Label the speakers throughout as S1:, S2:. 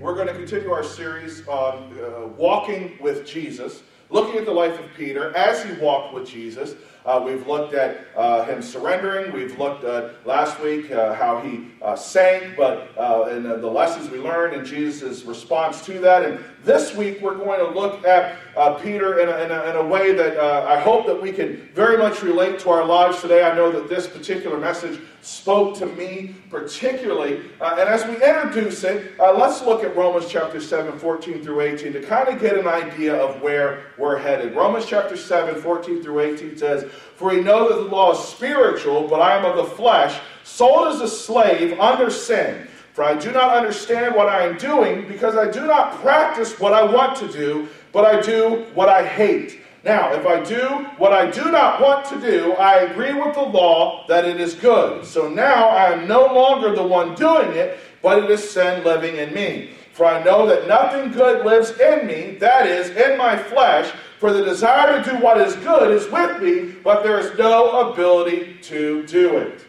S1: we're going to continue our series on uh, walking with Jesus, looking at the life of Peter as he walked with Jesus. Uh, we've looked at uh, him surrendering. We've looked at last week uh, how he uh, sank, but uh, and the lessons we learned and Jesus' response to that. And this week we're going to look at uh, Peter in a, in, a, in a, way that I hope that we can very much relate to our lives today. I know that this particular message spoke to me particularly. and as we introduce it, let's look at Romans chapter 7, 14 through 18 to kind of get an idea of where we're headed. Romans chapter 7, 14 through 18 says, for we know that the law is spiritual, but I am of the flesh, sold as a slave under sin. For I do not understand what I am doing, because I do not practice what I want to do, but I do what I hate. Now, if I do what I do not want to do, I agree with the law that it is good. So now I am no longer the one doing it, but it is sin living in me. For I know that nothing good lives in me, that is, in my flesh. For the desire to do what is good is with me, but there is no ability to do it.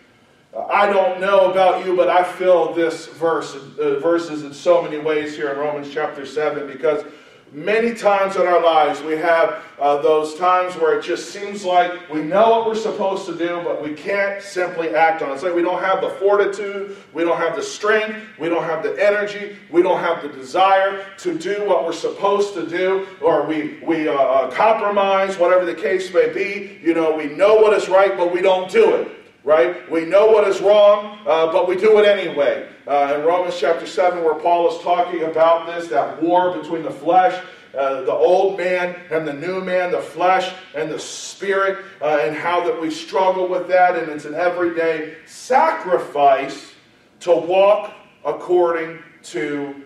S1: Uh, I don't know about you, but I feel this verse, uh, verses in so many ways here in Romans chapter 7 because Many times in our lives, we have uh, those times where it just seems like we know what we're supposed to do, but we can't simply act on it. It's like we don't have the fortitude, we don't have the strength, we don't have the energy, we don't have the desire to do what we're supposed to do, or we, we uh, uh compromise, whatever the case may be. You know, we know what is right, but we don't do it right? We know what is wrong, uh, but we do it anyway. Uh, in Romans chapter 7, where Paul is talking about this, that war between the flesh, uh, the old man and the new man, the flesh and the spirit, uh, and how that we struggle with that, and it's an everyday sacrifice to walk according to,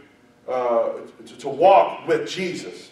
S1: uh, to, to walk with Jesus.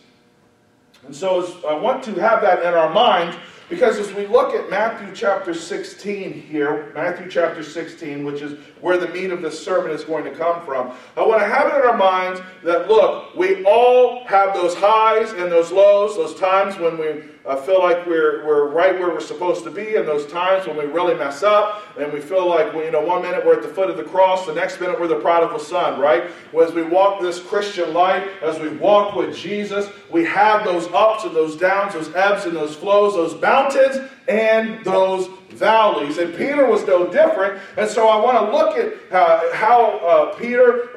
S1: And so I want to have that in our mind because as we look at Matthew chapter 16 here, Matthew chapter 16, which is where the meat of this sermon is going to come from, I want to have it in our minds that, look, we all have those highs and those lows, those times when we uh, feel like we're, we're right where we're supposed to be, and those times when we really mess up, and we feel like, you know, one minute we're at the foot of the cross, the next minute we're the prodigal son, right? As we walk this Christian life, as we walk with Jesus, we have those ups and those downs, those ebbs and those flows, those mountains and those valleys. And Peter was no different. And so I want to look at uh, how uh, Peter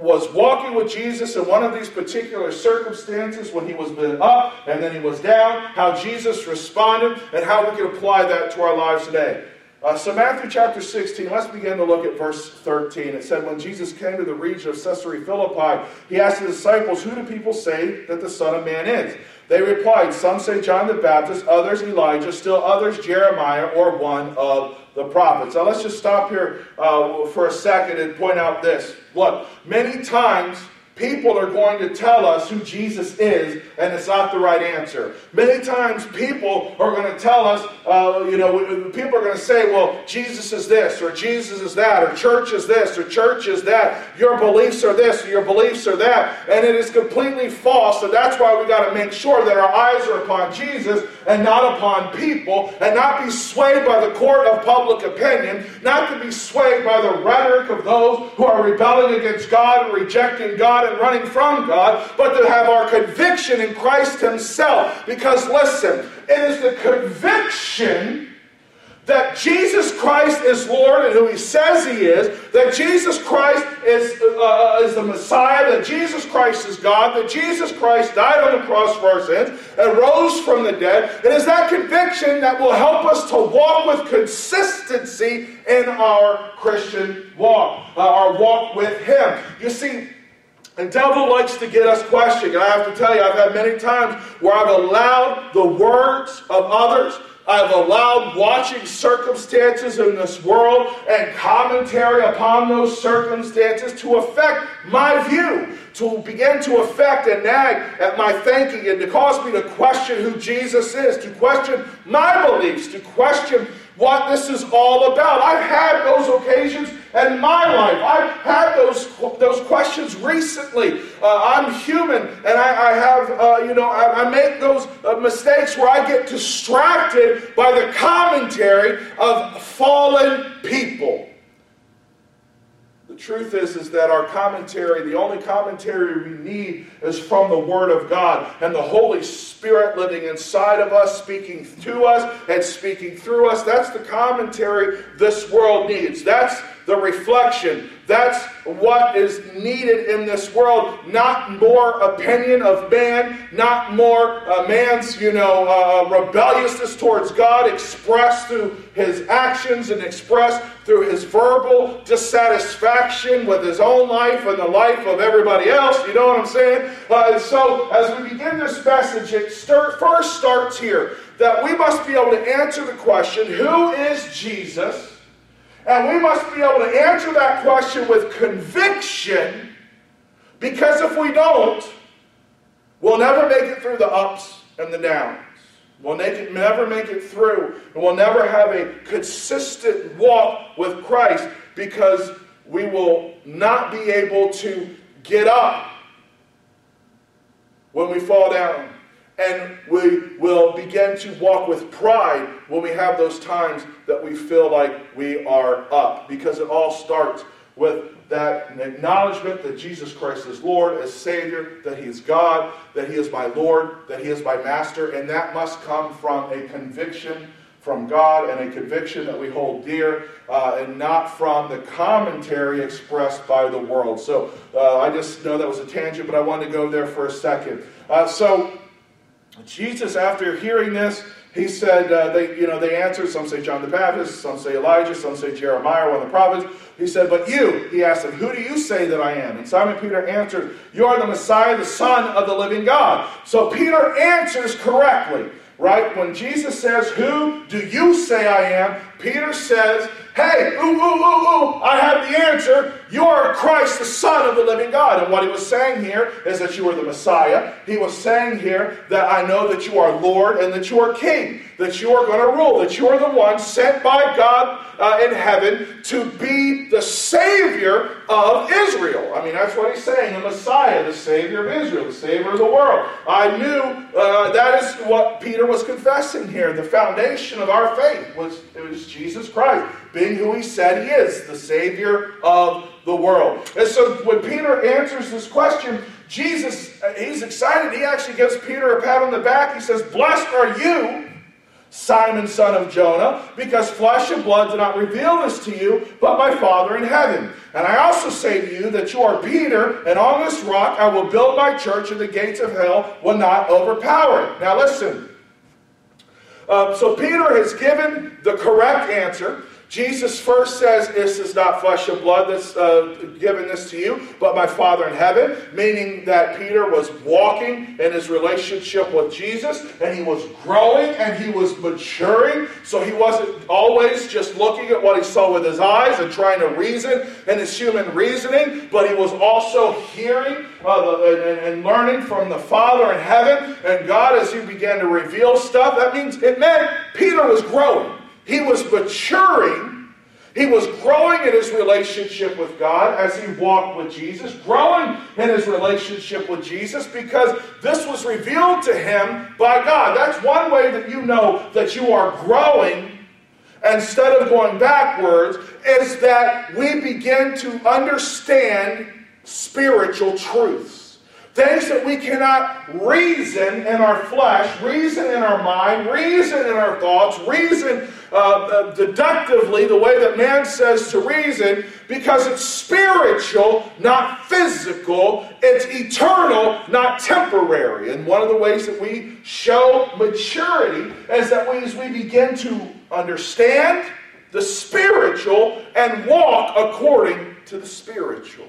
S1: was walking with Jesus in one of these particular circumstances when he was up and then he was down, how Jesus responded, and how we can apply that to our lives today. Uh, so, Matthew chapter 16, let's begin to look at verse 13. It said, When Jesus came to the region of Caesarea Philippi, he asked his disciples, Who do people say that the Son of Man is? They replied, Some say John the Baptist, others Elijah, still others Jeremiah, or one of the prophets. Now, let's just stop here uh, for a second and point out this. Look, many times people are going to tell us who Jesus is, and it's not the right answer. Many times, people are going to tell us, uh, you know, people are going to say, well, Jesus is this, or Jesus is that, or church is this, or church is that. Your beliefs are this, or your beliefs are that. And it is completely false. So that's why we got to make sure that our eyes are upon Jesus and not upon people, and not be swayed by the court of public opinion, not to be swayed by the rhetoric of those who are rebelling against God and rejecting God and running from God, but to have our conviction in Christ Himself. Because listen, it is the conviction that Jesus Christ is Lord and who He says He is, that Jesus Christ is, uh, uh, is the Messiah, that Jesus Christ is God, that Jesus Christ died on the cross for our sins and rose from the dead. It is that conviction that will help us to walk with consistency in our Christian walk, uh, our walk with Him. You see, the devil likes to get us questioning. And I have to tell you, I've had many times where I've allowed the words of others, I've allowed watching circumstances in this world and commentary upon those circumstances to affect my view to begin to affect and nag at my thinking and to cause me to question who Jesus is, to question my beliefs, to question what this is all about. I've had those occasions in my life. I've had those, those questions recently. Uh, I'm human and I, I have, uh, you know, I, I make those uh, mistakes where I get distracted by the commentary of fallen people truth is, is that our commentary, the only commentary we need is from the Word of God and the Holy Spirit living inside of us, speaking to us and speaking through us. That's the commentary this world needs. That's the reflection. That's what is needed in this world. Not more opinion of man, not more uh, man's, you know, uh, rebelliousness towards God expressed through his actions and expressed through his verbal dissatisfaction with his own life and the life of everybody else. You know what I'm saying? Uh, so as we begin this message, it start, first starts here that we must be able to answer the question who is Jesus? And we must be able to answer that question with conviction because if we don't, we'll never make it through the ups and the downs. We'll make it, never make it through, and we'll never have a consistent walk with Christ because we will not be able to get up when we fall down and we will begin to walk with pride when we have those times that we feel like we are up. Because it all starts with that acknowledgement that Jesus Christ is Lord, as Savior, that He is God, that He is my Lord, that He is my Master, and that must come from a conviction from God and a conviction that we hold dear, uh, and not from the commentary expressed by the world. So uh, I just know that was a tangent, but I wanted to go there for a second. Uh, so Jesus, after hearing this, he said, uh, they, you know, they answered. Some say John the Baptist, some say Elijah, some say Jeremiah, one of the prophets. He said, But you, he asked them, Who do you say that I am? And Simon Peter answered, You are the Messiah, the Son of the living God. So Peter answers correctly, right? When Jesus says, Who do you say I am? Peter says, Hey, ooh, ooh, ooh, ooh, I have the answer. You are Christ, the Son of the living God. And what he was saying here is that you are the Messiah. He was saying here that I know that you are Lord and that you are King, that you are going to rule, that you are the one sent by God uh, in heaven to be the Savior of Israel. I mean, that's what he's saying the Messiah, the Savior of Israel, the Savior of the world. I knew uh, that is what Peter was confessing here. The foundation of our faith was, it was Jesus Christ being who he said he is, the Savior of the world. And so when Peter answers this question, Jesus, uh, he's excited. He actually gives Peter a pat on the back. He says, Blessed are you, Simon, son of Jonah, because flesh and blood did not reveal this to you, but my Father in heaven. And I also say to you that you are Peter, and on this rock I will build my church, and the gates of hell will not overpower it. Now listen. Uh, so Peter has given the correct answer. Jesus first says, This is not flesh and blood that's uh, given this to you, but my Father in heaven, meaning that Peter was walking in his relationship with Jesus, and he was growing and he was maturing. So he wasn't always just looking at what he saw with his eyes and trying to reason in his human reasoning, but he was also hearing uh, the, and, and learning from the Father in heaven and God as he began to reveal stuff. That means it meant Peter was growing. He was maturing. He was growing in his relationship with God as he walked with Jesus, growing in his relationship with Jesus because this was revealed to him by God. That's one way that you know that you are growing instead of going backwards, is that we begin to understand spiritual truths. Things that we cannot reason in our flesh, reason in our mind, reason in our thoughts, reason uh, uh, deductively the way that man says to reason because it's spiritual, not physical. It's eternal, not temporary. And one of the ways that we show maturity is that we, as we begin to understand the spiritual and walk according to the spiritual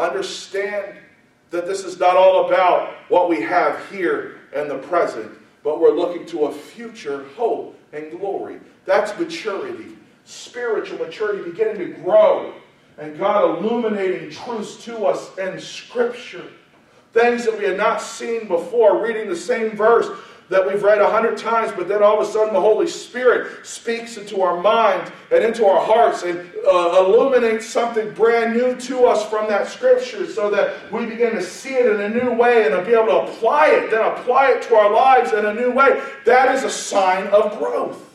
S1: understand that this is not all about what we have here in the present, but we're looking to a future hope and glory. That's maturity, spiritual maturity, beginning to grow and God illuminating truths to us in Scripture. Things that we had not seen before, reading the same verse that we've read a hundred times, but then all of a sudden the Holy Spirit speaks into our minds and into our hearts and uh, illuminates something brand new to us from that scripture so that we begin to see it in a new way and to be able to apply it, then apply it to our lives in a new way. That is a sign of growth.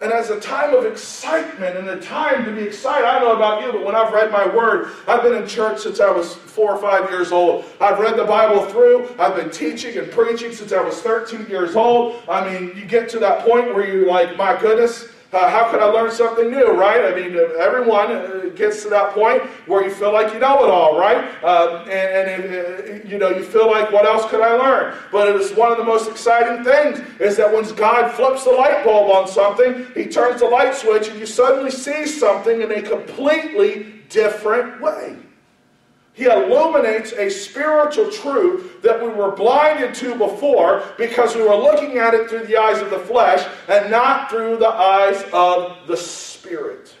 S1: And as a time of excitement and a time to be excited, I don't know about you, but when I've read my word, I've been in church since I was four or five years old. I've read the Bible through. I've been teaching and preaching since I was 13 years old. I mean, you get to that point where you're like, my goodness, uh, how can I learn something new, right? I mean, everyone uh, gets to that point where you feel like you know it all, right? Uh, and, and uh, you know, you feel like, what else could I learn? But it is one of the most exciting things is that when God flips the light bulb on something, He turns the light switch, and you suddenly see something in a completely different way. He illuminates a spiritual truth that we were blinded to before because we were looking at it through the eyes of the flesh and not through the eyes of the Spirit.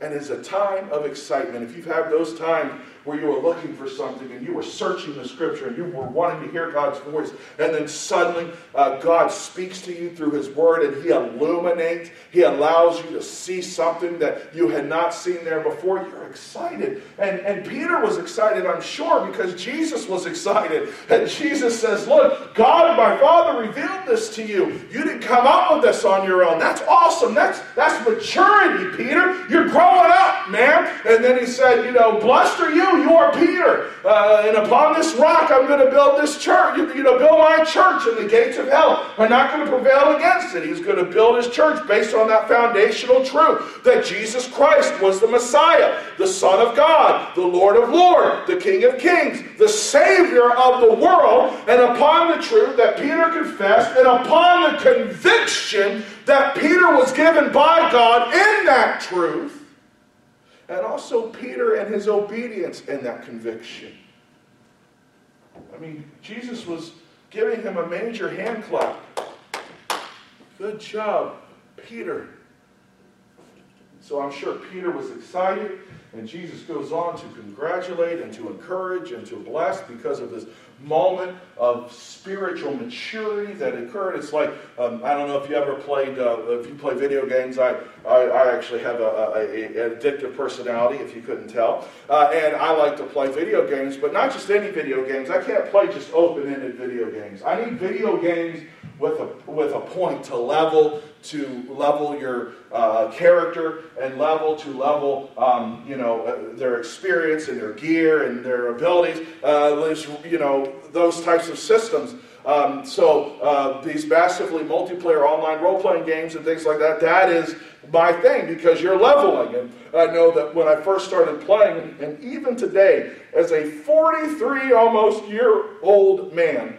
S1: And it's a time of excitement. If you've had those times where you were looking for something and you were searching the scripture and you were wanting to hear God's voice, and then suddenly uh, God speaks to you through His Word and He illuminates, He allows you to see something that you had not seen there before, you're excited. And, and Peter was excited, I'm sure, because Jesus was excited. And Jesus says, Look, God, and my Father, revealed this to you. You didn't come up with this on your own. That's awesome. That's, that's maturity, Peter. You're growing up, man. And then He said, You know, blessed are you you are Peter. Uh, and upon this rock, I'm going to build this church. You, you know, build my church, and the gates of hell are not going to prevail against it. He's going to build his church based on that foundational truth that Jesus Christ was the Messiah, the Son of God, the Lord of Lords, the King of Kings, the Savior of the world. And upon the truth that Peter confessed, and upon the conviction that Peter was given by God in that truth, and also Peter and his obedience in that conviction. I mean, Jesus was giving him a major hand clap. Good job, Peter. So I'm sure Peter was excited, and Jesus goes on to congratulate and to encourage and to bless because of this moment of spiritual maturity that occurred. It's like um, I don't know if you ever played, uh, if you play video games. I I, I actually have a, a, a, addictive personality, if you couldn't tell, uh, and I like to play video games, but not just any video games. I can't play just open-ended video games. I need video games with a with a point to level to level your uh, character and level to level um, you know uh, their experience and their gear and their abilities. Uh, you know those types of systems. Um, so uh, these massively multiplayer online role-playing games and things like that, that is my thing because you're leveling. And I know that when I first started playing, and even today, as a 43 almost year old man,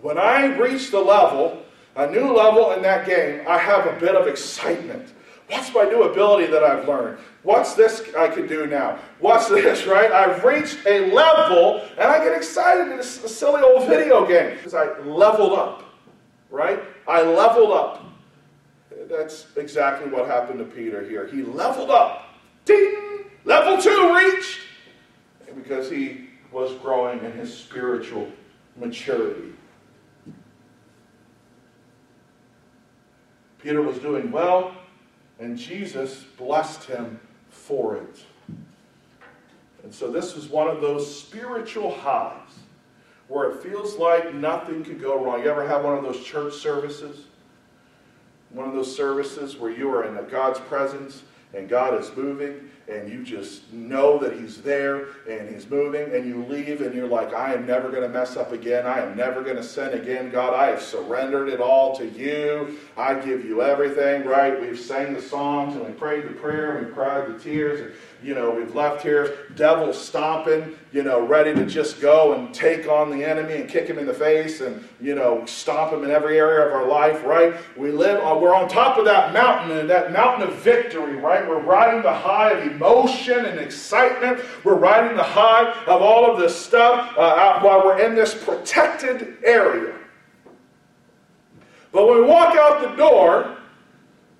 S1: when I reached the level, a new level in that game, I have a bit of excitement. What's my new ability that I've learned? What's this I can do now? What's this, right? I've reached a level and I get excited in this silly old video game because I leveled up, right? I leveled up. That's exactly what happened to Peter here. He leveled up. Ding! Level two reached because he was growing in his spiritual maturity. Peter was doing well, and Jesus blessed him for it. And so this was one of those spiritual highs where it feels like nothing could go wrong. You ever have one of those church services? One of those services where you are in God's presence and God is moving and you just know that he's there and he's moving and you leave and you're like i am never going to mess up again i am never going to sin again god i have surrendered it all to you i give you everything right we've sang the songs and we prayed the prayer and we cried the tears and you know, we've left here, devil stomping, you know, ready to just go and take on the enemy and kick him in the face and, you know, stomp him in every area of our life, right? We live, uh, we're on top of that mountain and that mountain of victory, right? We're riding the high of emotion and excitement. We're riding the high of all of this stuff uh, while we're in this protected area. But when we walk out the door,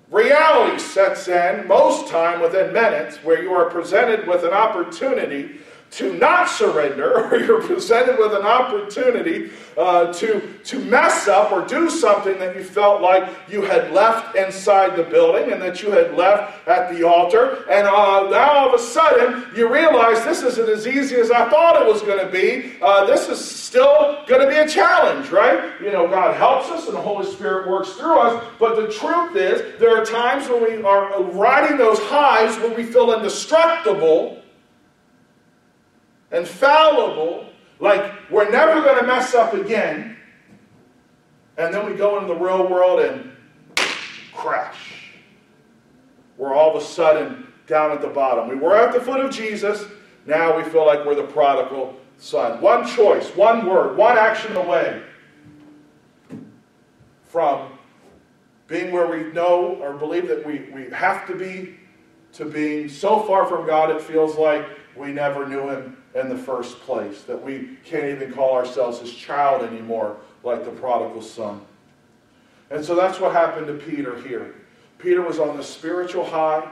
S1: reality sets in, most time within minutes, where you are presented with an opportunity to not surrender, or you're presented with an opportunity uh, to, to mess up or do something that you felt like you had left inside the building and that you had left at the altar. And uh, now all of a sudden, you realize this isn't as easy as I thought it was going to be. Uh, this is still going to be a challenge, right? You know, God helps us and the Holy Spirit works through us. But the truth is, there are times when we are riding those highs where we feel indestructible and fallible, like we're never going to mess up again. And then we go into the real world and crash. We're all of a sudden down at the bottom. We were at the foot of Jesus. Now we feel like we're the prodigal son. One choice, one word, one action away from being where we know or believe that we, we have to be to being so far from God it feels like we never knew Him in the first place, that we can't even call ourselves his child anymore, like the prodigal son. And so that's what happened to Peter here. Peter was on the spiritual high.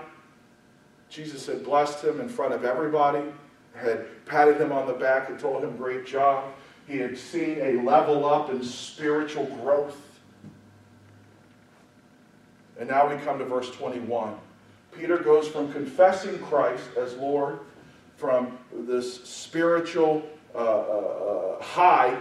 S1: Jesus had blessed him in front of everybody, had patted him on the back and told him, Great job. He had seen a level up in spiritual growth. And now we come to verse 21. Peter goes from confessing Christ as Lord from this spiritual uh, uh, uh, high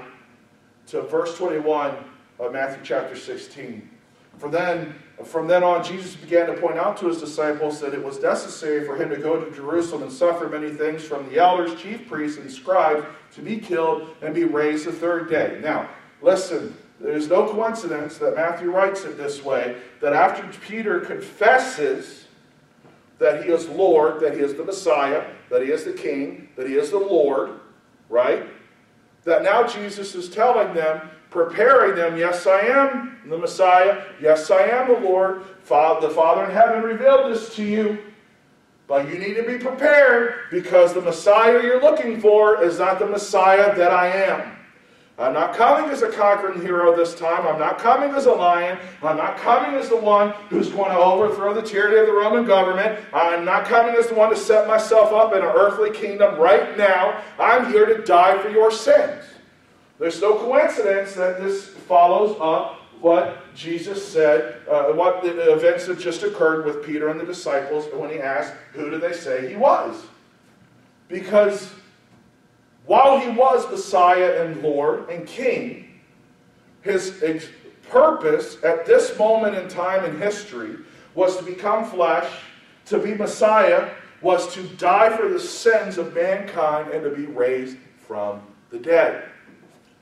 S1: to verse 21 of Matthew chapter 16. For then, from then on, Jesus began to point out to his disciples that it was necessary for him to go to Jerusalem and suffer many things from the elders, chief priests, and scribes to be killed and be raised the third day. Now, listen, there's no coincidence that Matthew writes it this way that after Peter confesses that he is Lord, that he is the Messiah, that he is the King, that he is the Lord, right? That now Jesus is telling them, preparing them, yes, I am the Messiah, yes, I am the Lord. the Father in heaven revealed this to you. But you need to be prepared because the Messiah you're looking for is not the Messiah that I am. I'm not coming as a conquering hero this time. I'm not coming as a lion. I'm not coming as the one who's going to overthrow the tyranny of the Roman government. I'm not coming as the one to set myself up in an earthly kingdom right now. I'm here to die for your sins. There's no coincidence that this follows up what Jesus said, uh, what the events that just occurred with Peter and the disciples when he asked, Who do they say he was? Because while he was Messiah and Lord and King, his ex- purpose at this moment in time in history was to become flesh, to be Messiah, was to die for the sins of mankind and to be raised from the dead.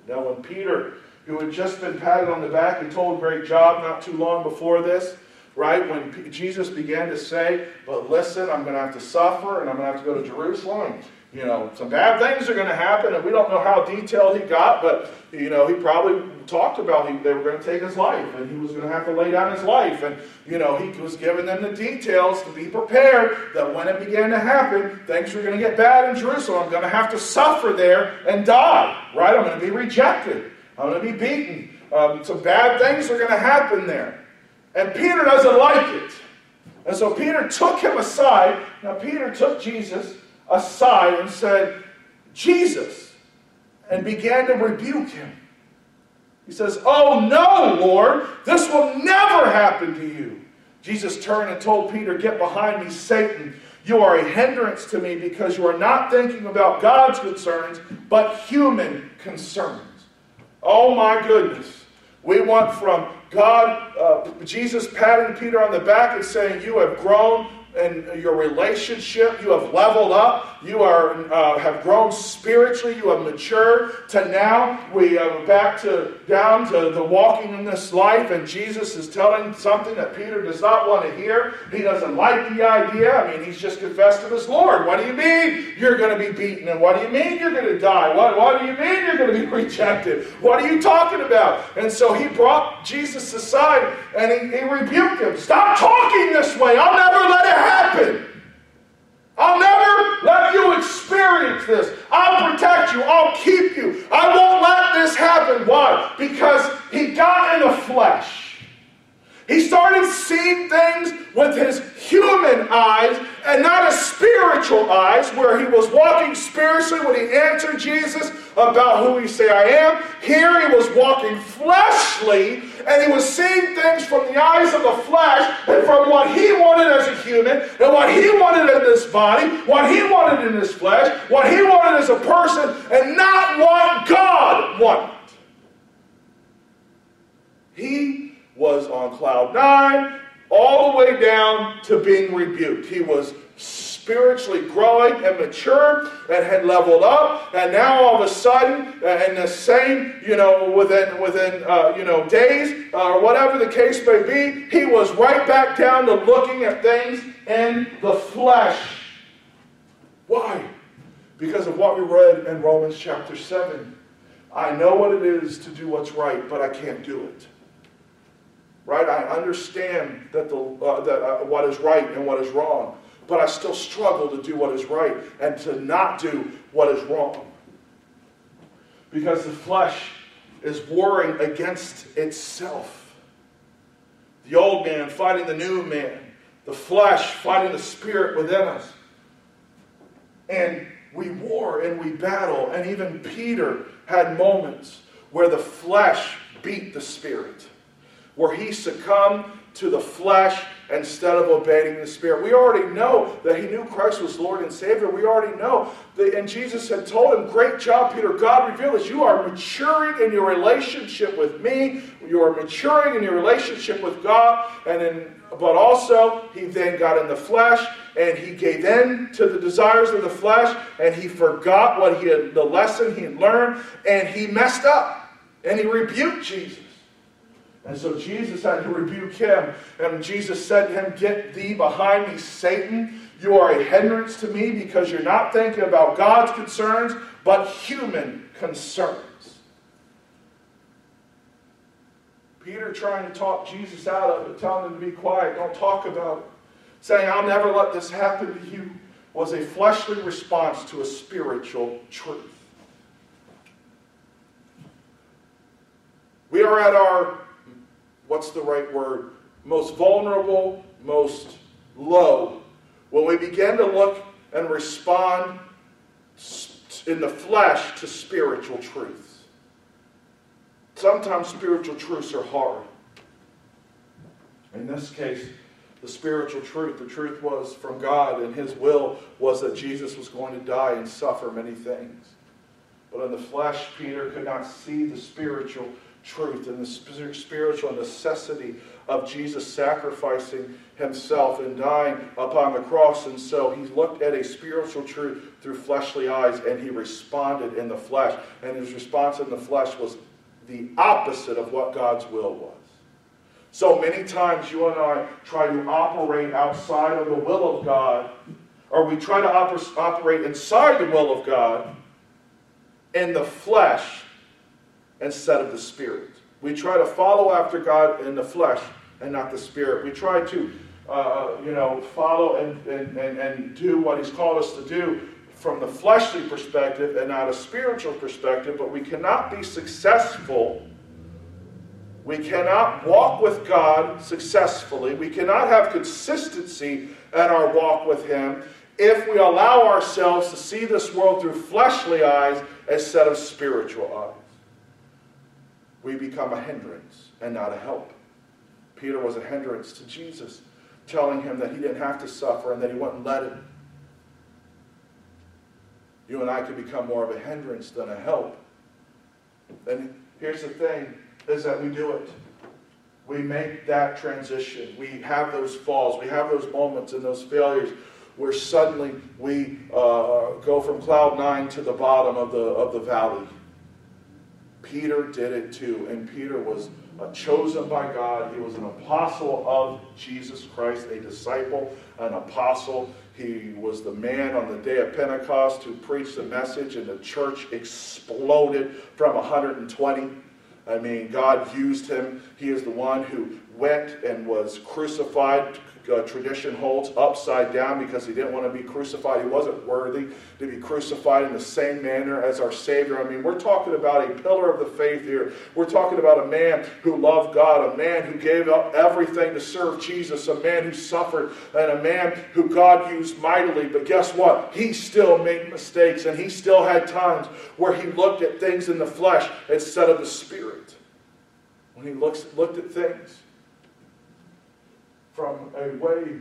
S1: Now, when Peter, who had just been patted on the back and told, Great job, not too long before this, right? When P- Jesus began to say, But listen, I'm going to have to suffer and I'm going to have to go to Jerusalem you know, some bad things are going to happen, and we don't know how detailed he got, but, you know, he probably talked about he, they were going to take his life, and he was going to have to lay down his life, and, you know, he was giving them the details to be prepared that when it began to happen, things were going to get bad in Jerusalem. I'm going to have to suffer there and die, right? I'm going to be rejected. I'm going to be beaten. Um, some bad things are going to happen there. And Peter doesn't like it. And so Peter took him aside. Now, Peter took Jesus aside and said, Jesus, and began to rebuke him. He says, Oh no, Lord, this will never happen to you. Jesus turned and told Peter, Get behind me, Satan. You are a hindrance to me because you are not thinking about God's concerns, but human concerns. Oh my goodness. We went from God, uh, Jesus patting Peter on the back and saying, You have grown in your relationship. You have leveled up. You are uh, have grown spiritually. You have matured. To now, we are back to down to the walking in this life, and Jesus is telling something that Peter does not want to hear. He doesn't like the idea. I mean, he's just confessed to his Lord. What do you mean you're going to be beaten? And what do you mean you're going to die? What, what do you mean you're going to be rejected? What are you talking about? And so he brought Jesus aside and he, he rebuked him. Stop talking this way. I'll never let it happen. I'll never let you experience this. I'll protect you. I'll keep you. I won't let this happen. Why? Because he got in the flesh. He started seeing things with his human eyes and not his spiritual eyes, where he was walking spiritually when he answered Jesus about who he say I am. Here he was walking fleshly and he was seeing things from the eyes of the flesh and from what he wanted as a human and what he wanted in this body, what he wanted in his flesh, what he wanted as a person, and not what God wanted. He was on cloud nine all the way down to being rebuked. He was spiritually growing and mature and had leveled up. And now all of a sudden uh, in the same you know within within uh, you know days uh, or whatever the case may be he was right back down to looking at things in the flesh. Why? Because of what we read in romans chapter 7 i know what it is to do what's right but i can't do it. Right? I understand that the uh, that uh, what is right and what is wrong but I still struggle to do what is right and to not do what is wrong. Because the flesh is warring against itself. The old man fighting the new man, the flesh fighting the spirit within us. And we war and we battle, and even Peter had moments where the flesh beat the spirit, where he succumbed to the flesh instead of obeying the Spirit. We already know that he knew Christ was Lord and Savior. We already know that, and Jesus had told him, Great job, Peter. God revealed this. You are maturing in your relationship with me. You are maturing in your relationship with God. And in, but also, he then got in the flesh and he gave in to the desires of the flesh and he forgot what he had, the lesson he had learned, and he messed up. And he rebuked Jesus. And so Jesus had to rebuke him. And Jesus said to him, Get thee behind me, Satan. You are a hindrance to me because you're not thinking about God's concerns, but human concerns. Peter trying to talk Jesus out of it, telling him to be quiet, don't talk about it, saying, I'll never let this happen to you, was a fleshly response to a spiritual truth. We are at our what's the right word? Most vulnerable, most low. When we begin to look and respond in the flesh to spiritual truths. Sometimes spiritual truths are hard. In this case, the spiritual truth, the truth was from God, and His will was that Jesus was going to die and suffer many things. But in the flesh, Peter could not see the spiritual truth and the spiritual necessity of Jesus sacrificing himself and dying upon the cross. And so he looked at a spiritual truth through fleshly eyes and he responded in the flesh. And his response in the flesh was the opposite of what God's will was. So many times you and I try to operate outside of the will of God, or we try to oper- operate inside the will of God in the flesh instead of the Spirit. We try to follow after God in the flesh and not the Spirit. We try to, uh, you know, follow and, and, and, and do what He's called us to do from the fleshly perspective and not a spiritual perspective, but we cannot be successful. We cannot walk with God successfully. We cannot have consistency in our walk with Him if we allow ourselves to see this world through fleshly eyes instead of spiritual eyes we become a hindrance and not a help. Peter was a hindrance to Jesus, telling him that he didn't have to suffer and that he wouldn't let him. You and I could become more of a hindrance than a help. And here's the thing, is that we do it. We make that transition. We have those falls. We have those moments and those failures where suddenly we uh, go from cloud nine to the bottom of the, of the valley. Peter did it too. And Peter was uh, chosen by God. He was an apostle of Jesus Christ, a disciple, an apostle. He was the man on the day of Pentecost who preached the message, and the church exploded from 120. I mean, God used him. He is the one who went and was crucified uh, tradition holds, upside down because he didn't want to be crucified. He wasn't worthy to be crucified in the same manner as our Savior. I mean, we're talking about a pillar of the faith here. We're talking about a man who loved God, a man who gave up everything to serve Jesus, a man who suffered, and a man who God used mightily. But guess what? He still made mistakes, and he still had times where he looked at things in the flesh instead of the spirit. When he looks, looked at things from a way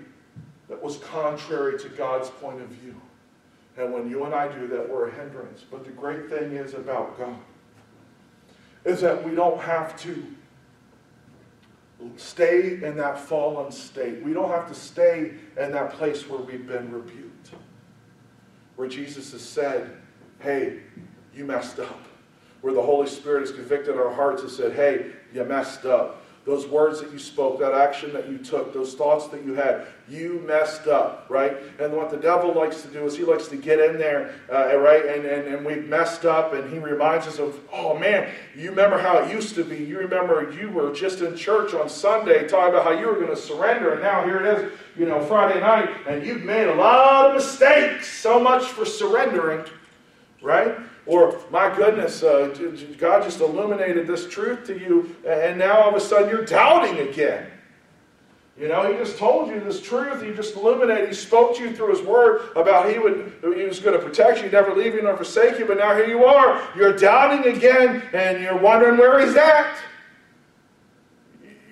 S1: that was contrary to God's point of view. And when you and I do that, we're a hindrance. But the great thing is about God is that we don't have to stay in that fallen state. We don't have to stay in that place where we've been rebuked. Where Jesus has said, hey, you messed up. Where the Holy Spirit has convicted our hearts and said, hey, you messed up those words that you spoke, that action that you took, those thoughts that you had, you messed up, right? And what the devil likes to do is he likes to get in there, uh, right? And, and, and we've messed up, and he reminds us of, oh man, you remember how it used to be. You remember you were just in church on Sunday talking about how you were going to surrender, and now here it is, you know, Friday night, and you've made a lot of mistakes. So much for surrendering, right? Or, my goodness, uh, God just illuminated this truth to you, and now all of a sudden you're doubting again. You know, He just told you this truth. He just illuminated. He spoke to you through His Word about He would He was going to protect you, never leave you nor forsake you. But now here you are. You're doubting again, and you're wondering where He's at.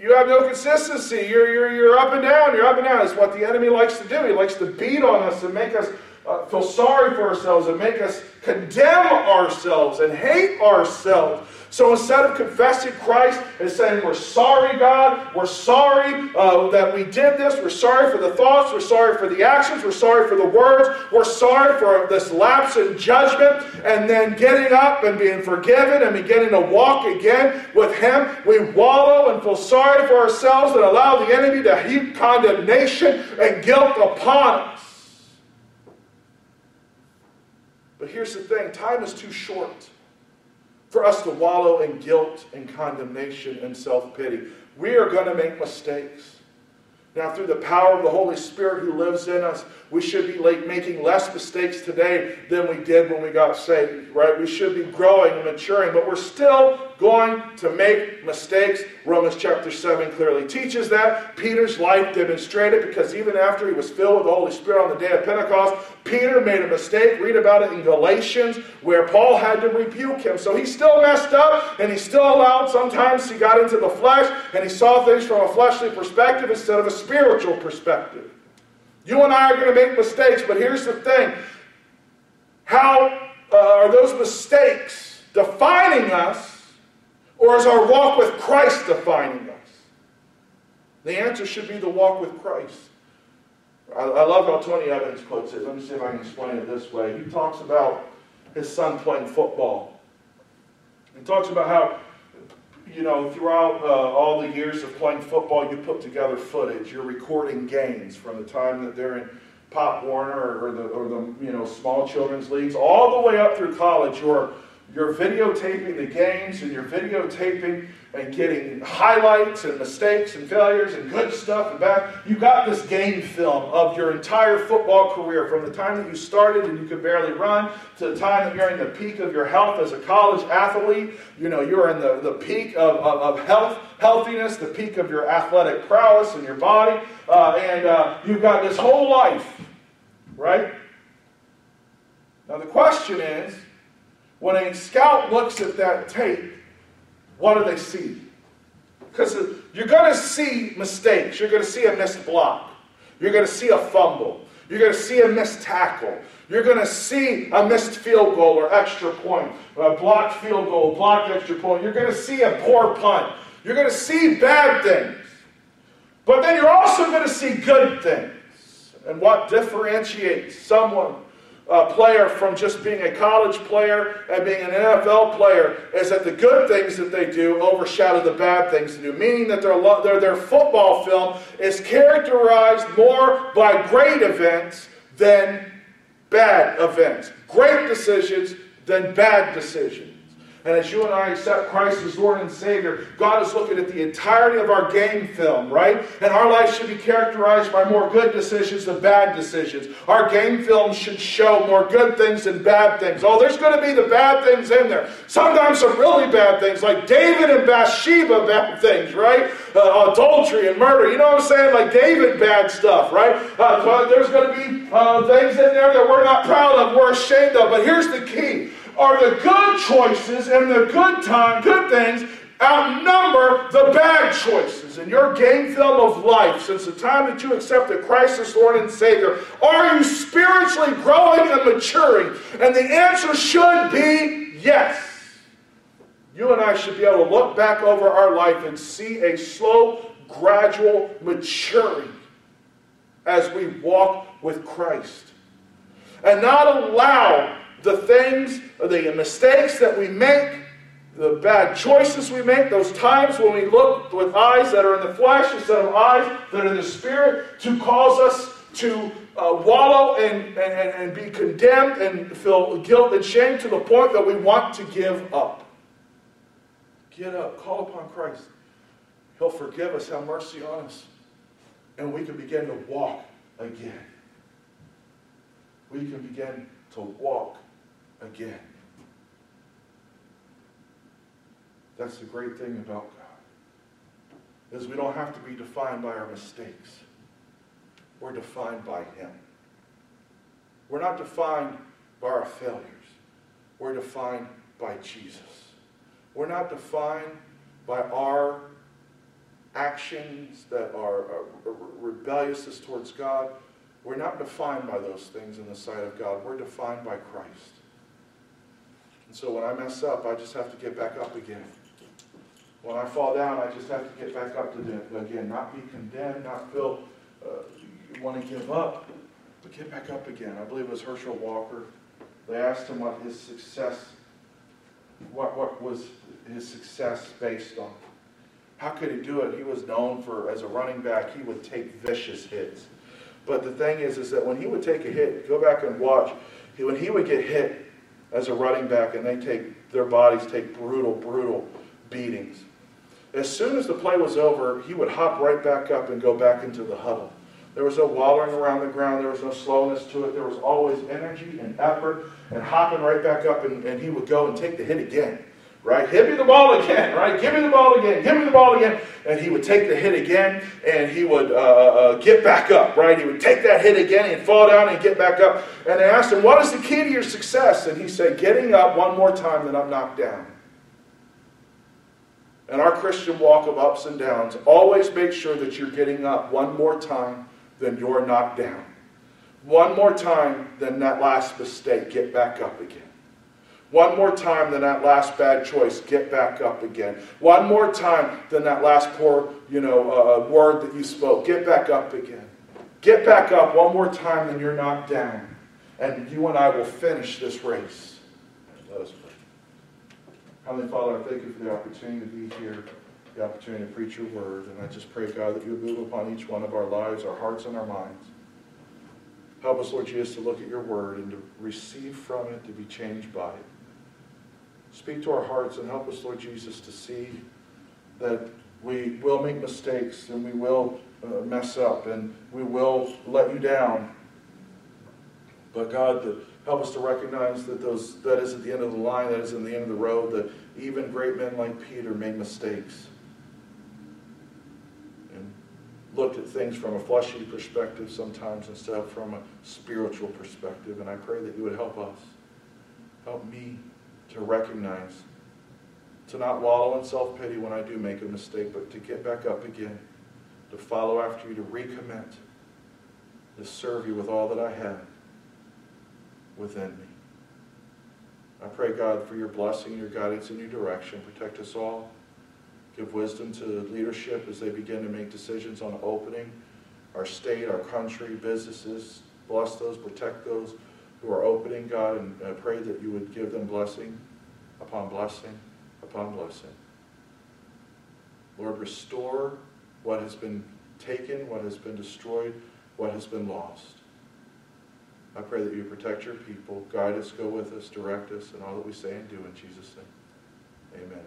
S1: You have no consistency. You're, you're, you're up and down. You're up and down. It's what the enemy likes to do. He likes to beat on us and make us uh, feel sorry for ourselves and make us condemn ourselves and hate ourselves. So instead of confessing Christ and saying, We're sorry, God, we're sorry uh, that we did this, we're sorry for the thoughts, we're sorry for the actions, we're sorry for the words, we're sorry for this lapse in judgment, and then getting up and being forgiven and beginning to walk again with Him, we wallow and feel sorry for ourselves and allow the enemy to heap condemnation and guilt upon us. But here's the thing time is too short for us to wallow in guilt and condemnation and self pity. We are going to make mistakes. Now, through the power of the Holy Spirit who lives in us, we should be like making less mistakes today than we did when we got saved, right? We should be growing and maturing, but we're still going to make mistakes. Romans chapter 7 clearly teaches that. Peter's life demonstrated because even after he was filled with the Holy Spirit on the day of Pentecost, Peter made a mistake. Read about it in Galatians, where Paul had to rebuke him. So he still messed up and he still allowed. Sometimes he got into the flesh and he saw things from a fleshly perspective instead of a spiritual perspective. You and I are going to make mistakes, but here's the thing how uh, are those mistakes defining us, or is our walk with Christ defining us? The answer should be the walk with Christ. I, I love how Tony Evans puts it. Let me see if I can explain it this way. He talks about his son playing football. He talks about how you know, throughout uh, all the years of playing football, you put together footage. You're recording games from the time that they're in Pop Warner or, the, or the you know small children's leagues, all the way up through college. You're you're videotaping the games and you're videotaping and getting highlights and mistakes and failures and good stuff and bad. You got this game film of your entire football career from the time that you started and you could barely run to the time that you're in the peak of your health as a college athlete. You know, you're in the, the peak of, of, of health, healthiness, the peak of your athletic prowess and your body. Uh, and uh, you've got this whole life, right? Now the question is, when a scout looks at that tape, what do they see? Because you're going to see mistakes. You're going to see a missed block. You're going to see a fumble. You're going to see a missed tackle. You're going to see a missed field goal or extra point, or a blocked field goal, blocked extra point. You're going to see a poor punt. You're going to see bad things. But then you're also going to see good things. And what differentiates someone uh, player from just being a college player and being an NFL player is that the good things that they do overshadow the bad things they do, meaning that their, their, their football film is characterized more by great events than bad events, great decisions than bad decisions. And as you and I accept Christ as Lord and Savior, God is looking at the entirety of our game film, right? And our life should be characterized by more good decisions than bad decisions. Our game film should show more good things than bad things. Oh, there's going to be the bad things in there. Sometimes some really bad things, like David and Bathsheba bad things, right? Uh, adultery and murder. You know what I'm saying? Like David bad stuff, right? Uh, there's going to be uh, things in there that we're not proud of, we're ashamed of. But here's the key are the good choices and the good time, good things outnumber the bad choices. In your game film of life, since the time that you accepted Christ as Lord and Savior, are you spiritually growing and maturing? And the answer should be yes. You and I should be able to look back over our life and see a slow, gradual maturing as we walk with Christ. And not allow the things, the mistakes that we make, the bad choices we make, those times when we look with eyes that are in the flesh instead of eyes that are in the spirit, to cause us to uh, wallow and, and, and be condemned and feel guilt and shame to the point that we want to give up. Get up, call upon Christ. He'll forgive us, have mercy on us, and we can begin to walk again. We can begin to walk again. That's the great thing about God. Is we don't have to be defined by our mistakes. We're defined by Him. We're not defined by our failures. We're defined by Jesus. We're not defined by our actions that are rebellious towards God. We're not defined by those things in the sight of God. We're defined by Christ. And so when I mess up, I just have to get back up again. When I fall down, I just have to get back up again. Not be condemned, not feel uh, want to give up, but get back up again. I believe it was Herschel Walker. They asked him what his success, what, what was his success based on. How could he do it? He was known for, as a running back, he would take vicious hits. But the thing is, is that when he would take a hit, go back and watch, when he would get hit, as a running back, and they take their bodies take brutal, brutal beatings. As soon as the play was over, he would hop right back up and go back into the huddle. There was no wallowing around the ground. There was no slowness to it. There was always energy and effort and hopping right back up, and, and he would go and take the hit again right? Hit me the ball again, right? Give me the ball again, give me the ball again. And he would take the hit again and he would uh, uh, get back up, right? He would take that hit again and fall down and get back up. And they asked him, What is the key to your success? And he said, Getting up one more time than I'm knocked down. And our Christian walk of ups and downs, always make sure that you're getting up one more time than you're knocked down. One more time than that last mistake. Get back up again. One more time than that last bad choice, get back up again. One more time than that last poor, you know, uh, word that you spoke, get back up again. Get back up one more time than you're knocked down. And you and I will finish this race. Let us pray. Heavenly Father, I thank you for the opportunity to be here, the opportunity to preach your word. And I just pray, God, that you would move upon each one of our lives, our hearts, and our minds. Help us, Lord Jesus, to look at your word and to receive from it, to be changed by it. Speak to our hearts and help us, Lord Jesus, to see that we will make mistakes and we will uh, mess up and we will let you down. But God, that help us to recognize that those that is at the end of the line, that is in the end of the road, that even great men like Peter made mistakes and looked at things from a fleshly perspective sometimes instead of from a spiritual perspective. And I pray that you would help us. Help me to recognize, to not wallow in self pity when I do make a mistake, but to get back up again, to follow after you, to recommit, to serve you with all that I have within me. I pray, God, for your blessing, your guidance, and your direction. Protect us all. Give wisdom to leadership as they begin to make decisions on opening our state, our country, businesses. Bless those, protect those who are opening, God, and I pray that you would give them blessing upon blessing upon blessing. Lord, restore what has been taken, what has been destroyed, what has been lost. I pray that you protect your people, guide us, go with us, direct us, and all that we say and do in Jesus' name. Amen.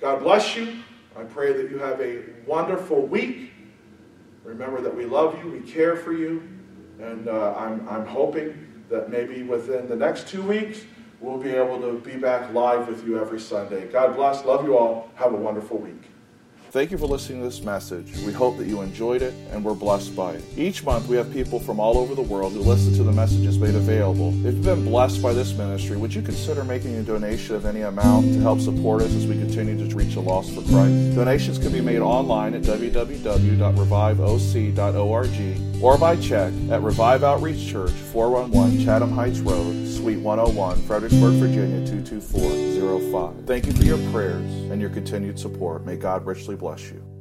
S1: God bless you. I pray that you have a wonderful week. Remember that we love you, we care for you, and uh, I'm, I'm hoping that maybe within the next two weeks, we'll be able to be back live with you every Sunday. God bless. Love you all. Have a wonderful week. Thank you for listening to this message. We hope that you enjoyed it and were blessed by it. Each month, we have people from all over the world who listen to the messages made available. If you've been blessed by this ministry, would you consider making a donation of any amount to help support us as we continue to reach the lost for Christ? Donations can be made online at www.reviveoc.org or by check at Revive Outreach Church, 411 Chatham Heights Road, Suite 101, Fredericksburg, Virginia 22405. Thank you for your prayers and your continued support. May God richly bless you.